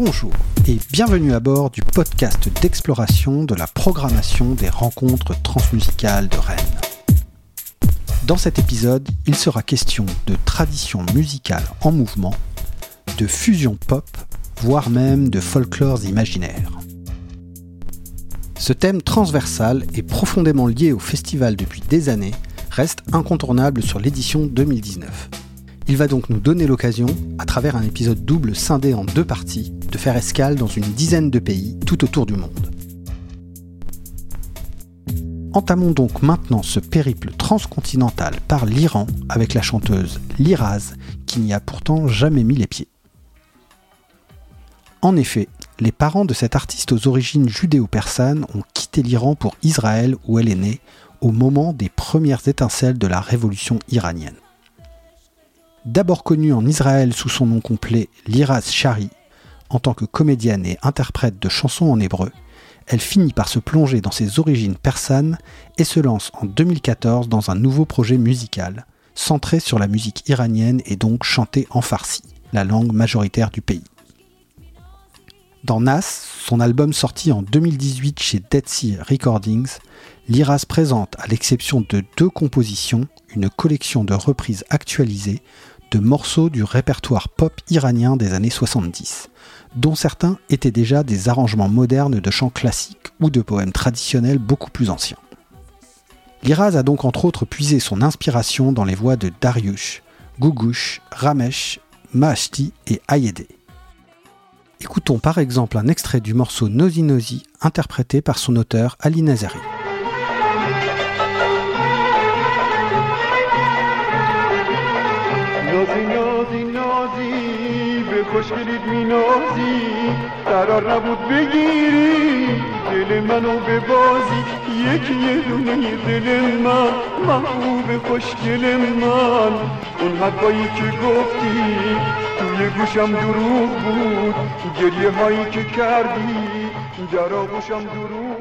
Bonjour et bienvenue à bord du podcast d'exploration de la programmation des rencontres transmusicales de Rennes. Dans cet épisode, il sera question de tradition musicale en mouvement, de fusion pop, voire même de folklores imaginaires. Ce thème transversal et profondément lié au festival depuis des années reste incontournable sur l'édition 2019. Il va donc nous donner l'occasion, à travers un épisode double scindé en deux parties, de faire escale dans une dizaine de pays tout autour du monde. Entamons donc maintenant ce périple transcontinental par l'Iran avec la chanteuse Liraz, qui n'y a pourtant jamais mis les pieds. En effet, les parents de cette artiste aux origines judéo-persanes ont quitté l'Iran pour Israël où elle est née, au moment des premières étincelles de la révolution iranienne. D'abord connue en Israël sous son nom complet Liraz Shari, en tant que comédienne et interprète de chansons en hébreu, elle finit par se plonger dans ses origines persanes et se lance en 2014 dans un nouveau projet musical, centré sur la musique iranienne et donc chanté en farsi, la langue majoritaire du pays. Dans Nas, son album sorti en 2018 chez Dead Sea Recordings, Liraz présente, à l'exception de deux compositions, une collection de reprises actualisées de morceaux du répertoire pop iranien des années 70, dont certains étaient déjà des arrangements modernes de chants classiques ou de poèmes traditionnels beaucoup plus anciens. Liraz a donc entre autres puisé son inspiration dans les voix de Dariush, Gugush, Ramesh, Mahashti et Ayedeh. Écoutons par exemple un extrait du morceau Nozi Nozi interprété par son auteur Ali Nazari. خوشگلیت مینازی. قرار نبود بگیری دل منو به بازی یکی یه دونه دل من محبوب خوشگل من. اون حرفایی که گفتی توی گوشم دروغ بود. گریه هایی که کردی در آغوشم دروغ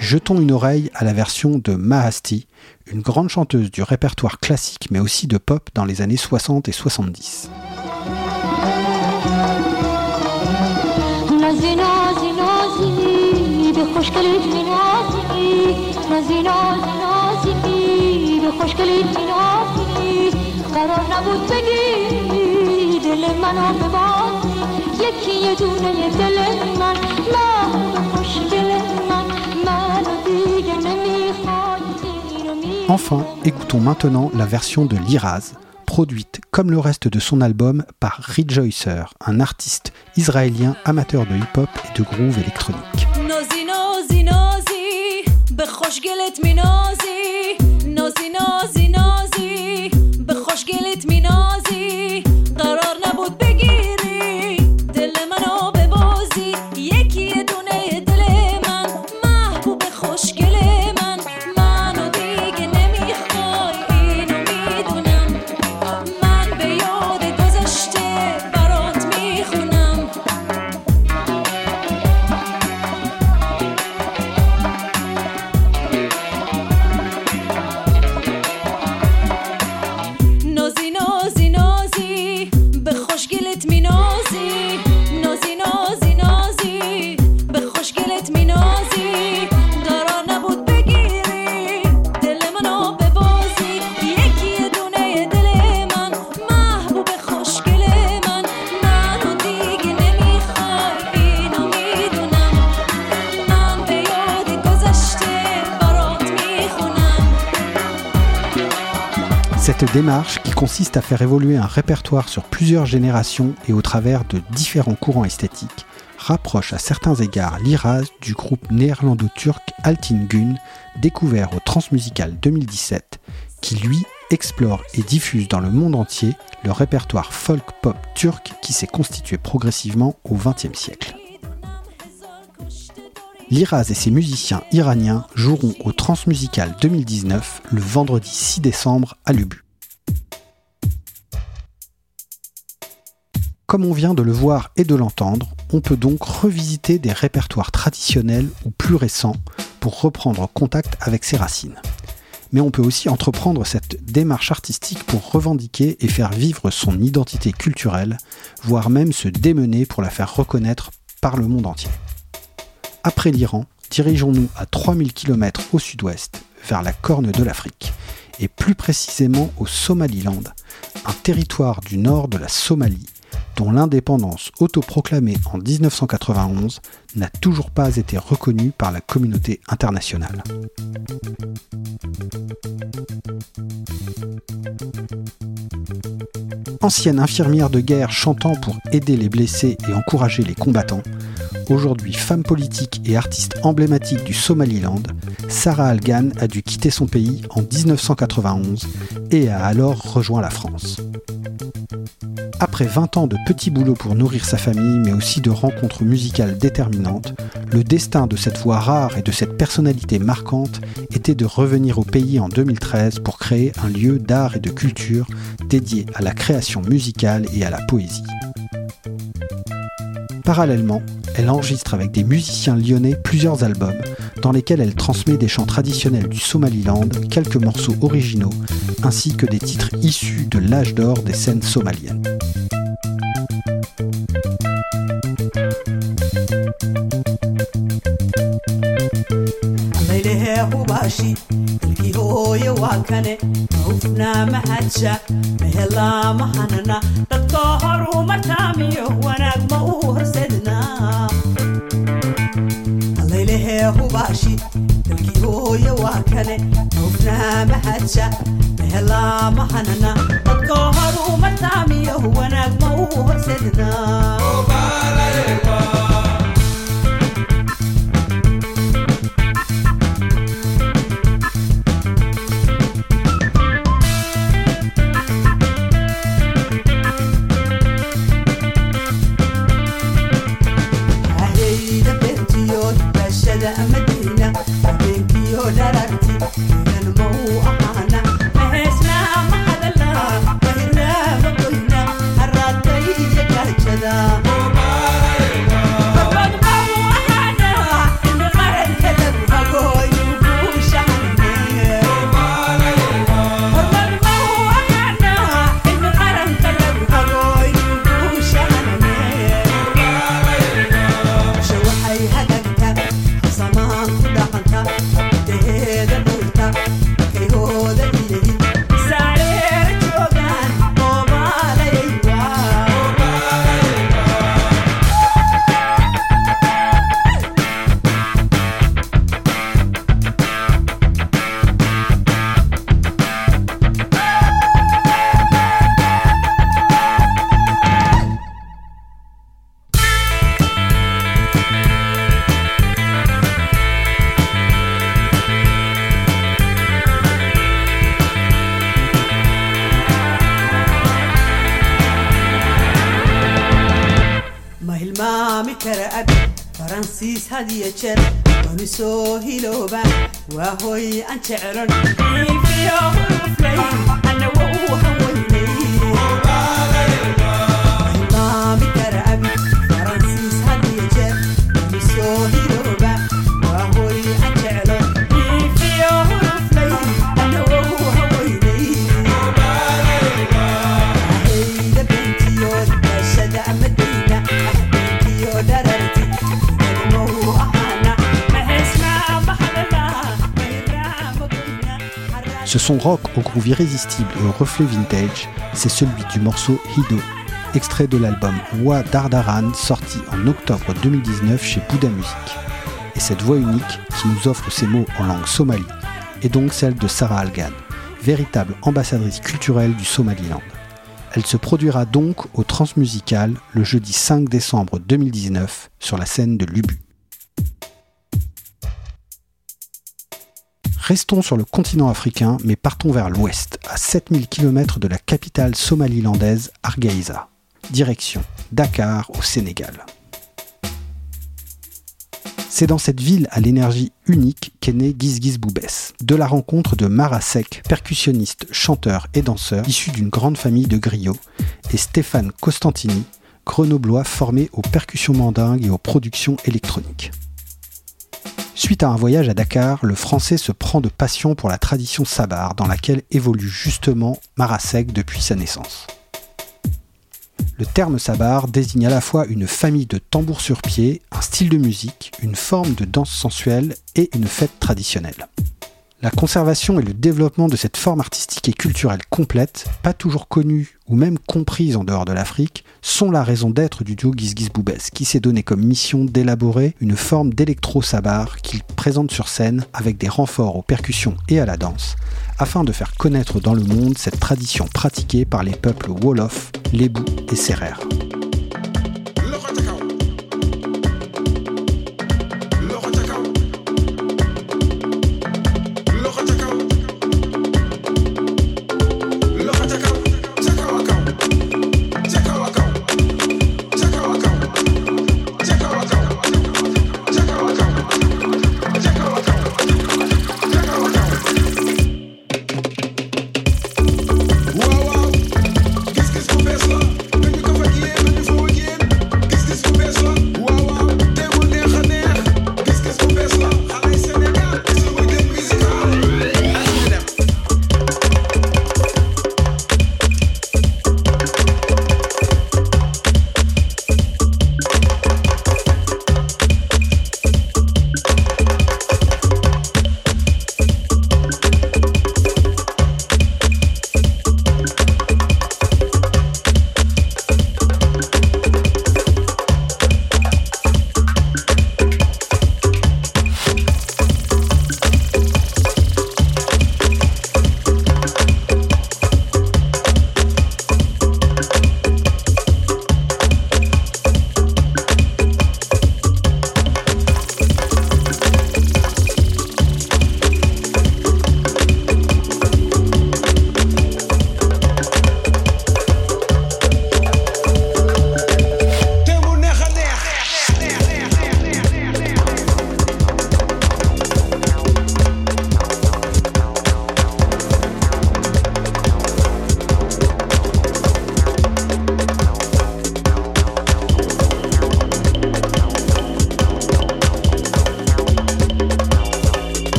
Jetons une oreille à la version de Mahasti, une grande chanteuse du répertoire classique mais aussi de pop dans les années 60 et 70. نازی نازی نازی به خوشگلیت می نازی نازی نازی نازی به خوشگلیت می نازی قرار نبود بگی دل منو به یکی یه دونه دل من من Enfin, écoutons maintenant la version de Liraz, produite comme le reste de son album par Rejoicer, un artiste israélien amateur de hip-hop et de groove électronique. Cette démarche, qui consiste à faire évoluer un répertoire sur plusieurs générations et au travers de différents courants esthétiques, rapproche à certains égards l'Iraz du groupe néerlando-turc Altingun, découvert au Transmusical 2017, qui lui explore et diffuse dans le monde entier le répertoire folk-pop turc qui s'est constitué progressivement au XXe siècle. Liraz et ses musiciens iraniens joueront au Transmusical 2019 le vendredi 6 décembre à Lubu. Comme on vient de le voir et de l'entendre, on peut donc revisiter des répertoires traditionnels ou plus récents pour reprendre contact avec ses racines. mais on peut aussi entreprendre cette démarche artistique pour revendiquer et faire vivre son identité culturelle, voire même se démener pour la faire reconnaître par le monde entier. Après l'Iran, dirigeons-nous à 3000 km au sud-ouest, vers la corne de l'Afrique, et plus précisément au Somaliland, un territoire du nord de la Somalie, dont l'indépendance autoproclamée en 1991 n'a toujours pas été reconnue par la communauté internationale. Ancienne infirmière de guerre chantant pour aider les blessés et encourager les combattants, aujourd'hui femme politique et artiste emblématique du Somaliland, Sarah Algan a dû quitter son pays en 1991 et a alors rejoint la France. Après 20 ans de petits boulots pour nourrir sa famille, mais aussi de rencontres musicales déterminantes, le destin de cette voix rare et de cette personnalité marquante était de revenir au pays en 2013 pour créer un lieu d'art et de culture dédié à la création musicale et à la poésie. Parallèlement, elle enregistre avec des musiciens lyonnais plusieurs albums dans lesquels elle transmet des chants traditionnels du Somaliland, quelques morceaux originaux, ainsi que des titres issus de l'âge d'or des scènes somaliennes. What said enough? nafsiis hadiyo jeer waanu soo hiloobaa waa hooy aan jeclon Ce son rock au groove irrésistible et au reflet vintage, c'est celui du morceau Hido, extrait de l'album Wa Dardaran sorti en octobre 2019 chez Bouddha Music. Et cette voix unique qui nous offre ces mots en langue somali est donc celle de Sarah Algan, véritable ambassadrice culturelle du Somaliland. Elle se produira donc au Transmusical le jeudi 5 décembre 2019 sur la scène de Lubu. Restons sur le continent africain, mais partons vers l'ouest, à 7000 km de la capitale somalilandaise Argaïsa. Direction Dakar au Sénégal. C'est dans cette ville à l'énergie unique qu'est né Gizgiz Boubès, de la rencontre de Mara Sek, percussionniste, chanteur et danseur issu d'une grande famille de griots, et Stéphane Costantini, grenoblois formé aux percussions mandingues et aux productions électroniques. Suite à un voyage à Dakar, le français se prend de passion pour la tradition sabar dans laquelle évolue justement Marasek depuis sa naissance. Le terme sabar désigne à la fois une famille de tambours sur pied, un style de musique, une forme de danse sensuelle et une fête traditionnelle. La conservation et le développement de cette forme artistique et culturelle complète, pas toujours connue ou même comprise en dehors de l'Afrique, sont la raison d'être du duo Gizgiz Boubès, qui s'est donné comme mission d'élaborer une forme d'électro-sabar qu'il présente sur scène avec des renforts aux percussions et à la danse, afin de faire connaître dans le monde cette tradition pratiquée par les peuples Wolof, Lébou et Serer.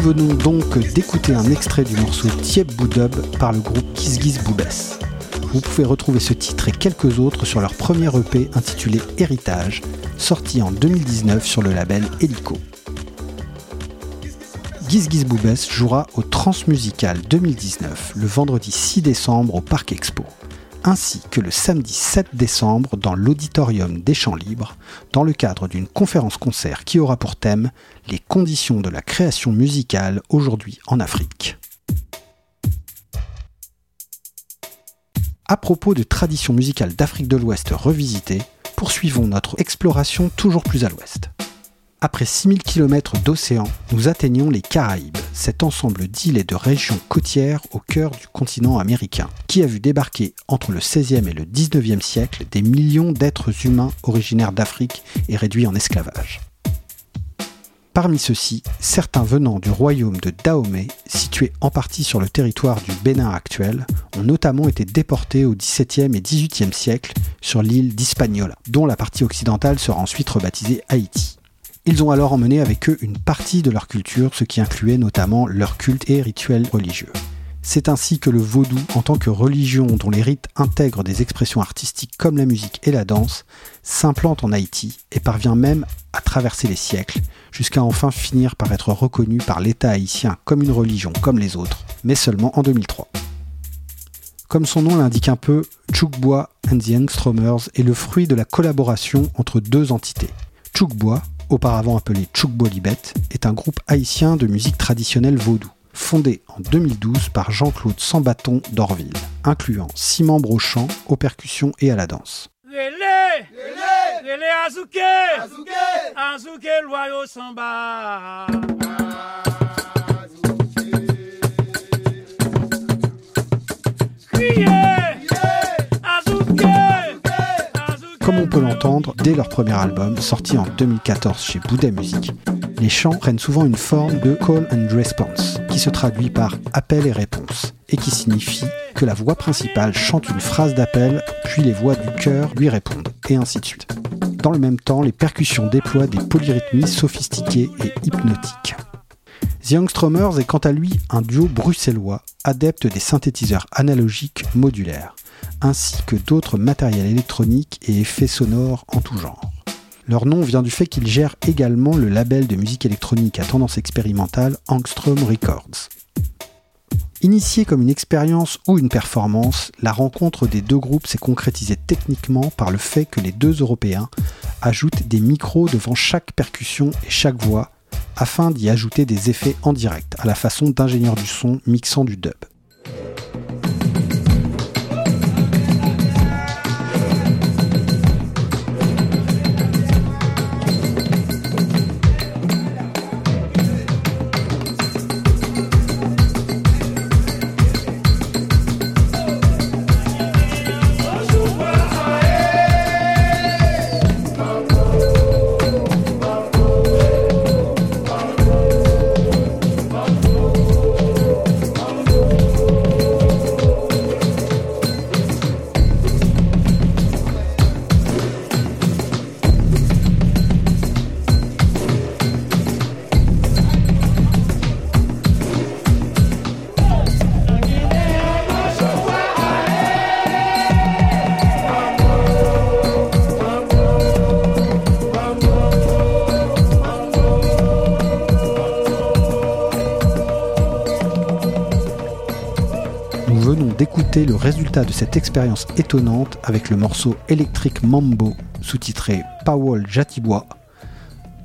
Venons donc d'écouter un extrait du morceau Tiep Boudub par le groupe Gizgiz Boubès. Vous pouvez retrouver ce titre et quelques autres sur leur premier EP intitulé Héritage, sorti en 2019 sur le label Helico. Gizgiz Boubès jouera au Transmusical 2019 le vendredi 6 décembre au Parc Expo ainsi que le samedi 7 décembre dans l'auditorium des Champs Libres, dans le cadre d'une conférence-concert qui aura pour thème Les conditions de la création musicale aujourd'hui en Afrique. À propos de traditions musicales d'Afrique de l'Ouest revisitées, poursuivons notre exploration toujours plus à l'ouest. Après 6000 km d'océan, nous atteignons les Caraïbes, cet ensemble d'îles et de régions côtières au cœur du continent américain, qui a vu débarquer entre le 16e et le 19e siècle des millions d'êtres humains originaires d'Afrique et réduits en esclavage. Parmi ceux-ci, certains venant du royaume de Dahomey, situé en partie sur le territoire du Bénin actuel, ont notamment été déportés au XVIIe et XVIIIe siècle sur l'île d'Hispaniola, dont la partie occidentale sera ensuite rebaptisée Haïti. Ils ont alors emmené avec eux une partie de leur culture, ce qui incluait notamment leur culte et rituels religieux. C'est ainsi que le vaudou, en tant que religion dont les rites intègrent des expressions artistiques comme la musique et la danse, s'implante en Haïti et parvient même à traverser les siècles, jusqu'à enfin finir par être reconnu par l'État haïtien comme une religion comme les autres, mais seulement en 2003. Comme son nom l'indique un peu, Chukbois and the Youngstromers est le fruit de la collaboration entre deux entités. Chukbois, auparavant appelé Chukbolibet, est un groupe haïtien de musique traditionnelle vaudou. fondée en 2012 par Jean-Claude Sambaton d'Orville, incluant six membres au chant, aux percussions et à la danse. Comme on peut l'entendre dès leur premier album, sorti en 2014 chez Bouddha Music, les chants prennent souvent une forme de call and response, qui se traduit par appel et réponse, et qui signifie que la voix principale chante une phrase d'appel, puis les voix du chœur lui répondent, et ainsi de suite. Dans le même temps, les percussions déploient des polyrythmies sophistiquées et hypnotiques. The Youngstromers est quant à lui un duo bruxellois, adepte des synthétiseurs analogiques modulaires, ainsi que d'autres matériels électroniques et effets sonores en tout genre. Leur nom vient du fait qu'ils gèrent également le label de musique électronique à tendance expérimentale Angstrom Records. Initiée comme une expérience ou une performance, la rencontre des deux groupes s'est concrétisée techniquement par le fait que les deux Européens ajoutent des micros devant chaque percussion et chaque voix afin d'y ajouter des effets en direct, à la façon d'ingénieurs du son mixant du dub. D'écouter le résultat de cette expérience étonnante avec le morceau Electric Mambo, sous-titré Powell Jatibois,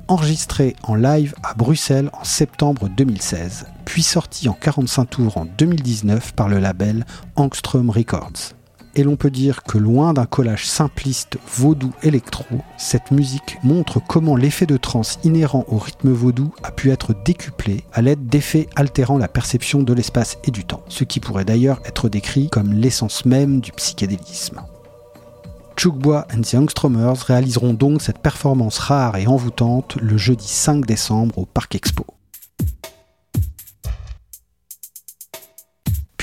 enregistré en live à Bruxelles en septembre 2016, puis sorti en 45 tours en 2019 par le label Angstrom Records et l'on peut dire que loin d'un collage simpliste vaudou électro, cette musique montre comment l'effet de trance inhérent au rythme vaudou a pu être décuplé à l'aide d'effets altérant la perception de l'espace et du temps, ce qui pourrait d'ailleurs être décrit comme l'essence même du psychédélisme. Chukbois and the Youngstromers réaliseront donc cette performance rare et envoûtante le jeudi 5 décembre au Parc Expo.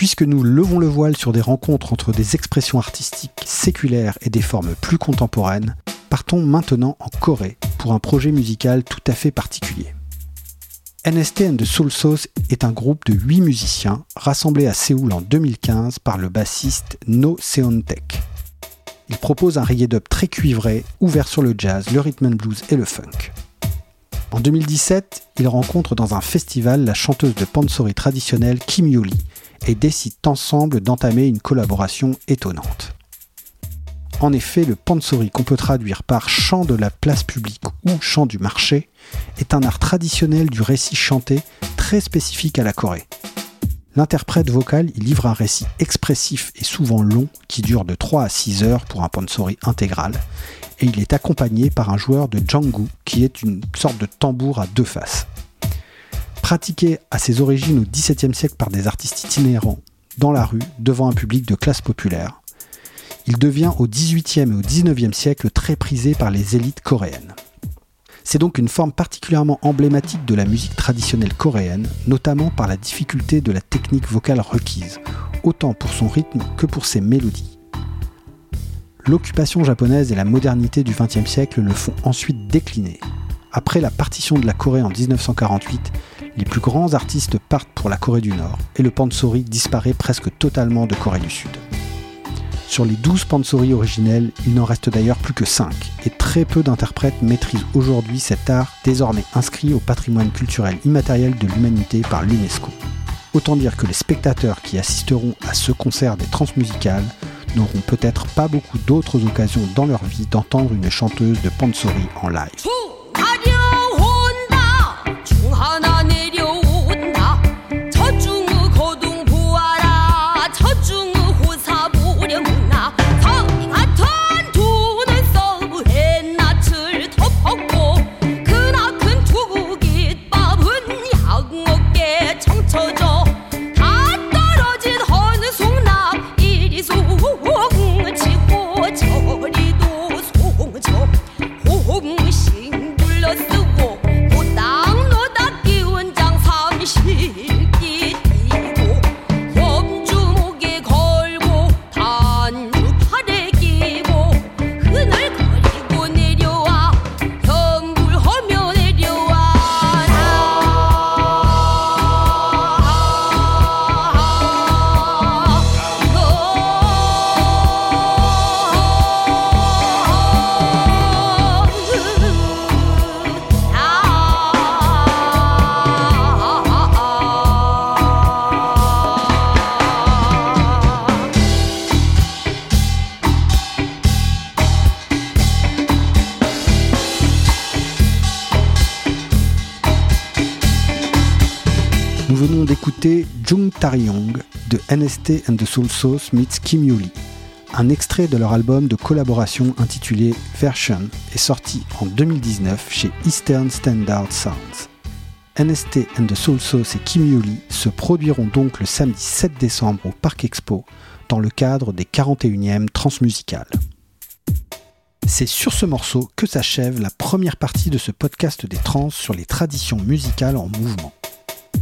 Puisque nous levons le voile sur des rencontres entre des expressions artistiques séculaires et des formes plus contemporaines, partons maintenant en Corée pour un projet musical tout à fait particulier. NST and the Soul Sauce est un groupe de 8 musiciens rassemblés à Séoul en 2015 par le bassiste No Seon-tech. Il propose un reggae dub très cuivré, ouvert sur le jazz, le rhythm and blues et le funk. En 2017, il rencontre dans un festival la chanteuse de pansori traditionnelle Kim Yoli et décident ensemble d'entamer une collaboration étonnante. En effet, le pansori qu'on peut traduire par chant de la place publique ou chant du marché est un art traditionnel du récit chanté très spécifique à la Corée. L'interprète vocal y livre un récit expressif et souvent long qui dure de 3 à 6 heures pour un pansori intégral et il est accompagné par un joueur de jangu qui est une sorte de tambour à deux faces. Pratiqué à ses origines au XVIIe siècle par des artistes itinérants dans la rue devant un public de classe populaire, il devient au XVIIIe et au XIXe siècle très prisé par les élites coréennes. C'est donc une forme particulièrement emblématique de la musique traditionnelle coréenne, notamment par la difficulté de la technique vocale requise, autant pour son rythme que pour ses mélodies. L'occupation japonaise et la modernité du XXe siècle le font ensuite décliner. Après la partition de la Corée en 1948, les plus grands artistes partent pour la Corée du Nord et le pansori disparaît presque totalement de Corée du Sud. Sur les 12 pansori originels, il n'en reste d'ailleurs plus que 5, et très peu d'interprètes maîtrisent aujourd'hui cet art désormais inscrit au patrimoine culturel immatériel de l'humanité par l'UNESCO. Autant dire que les spectateurs qui assisteront à ce concert des transmusicales n'auront peut-être pas beaucoup d'autres occasions dans leur vie d'entendre une chanteuse de pansori en live. Jung Taryong de NST and the Soul Sauce meets Kim Yuli. Un extrait de leur album de collaboration intitulé Version est sorti en 2019 chez Eastern Standard Sounds. NST and the Soul Sauce et Kim Yuli se produiront donc le samedi 7 décembre au Parc Expo dans le cadre des 41e Transmusicales. C'est sur ce morceau que s'achève la première partie de ce podcast des trans sur les traditions musicales en mouvement.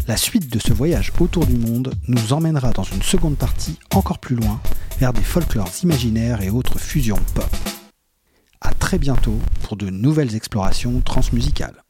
La suite de ce voyage autour du monde nous emmènera dans une seconde partie encore plus loin vers des folklores imaginaires et autres fusions pop. A très bientôt pour de nouvelles explorations transmusicales.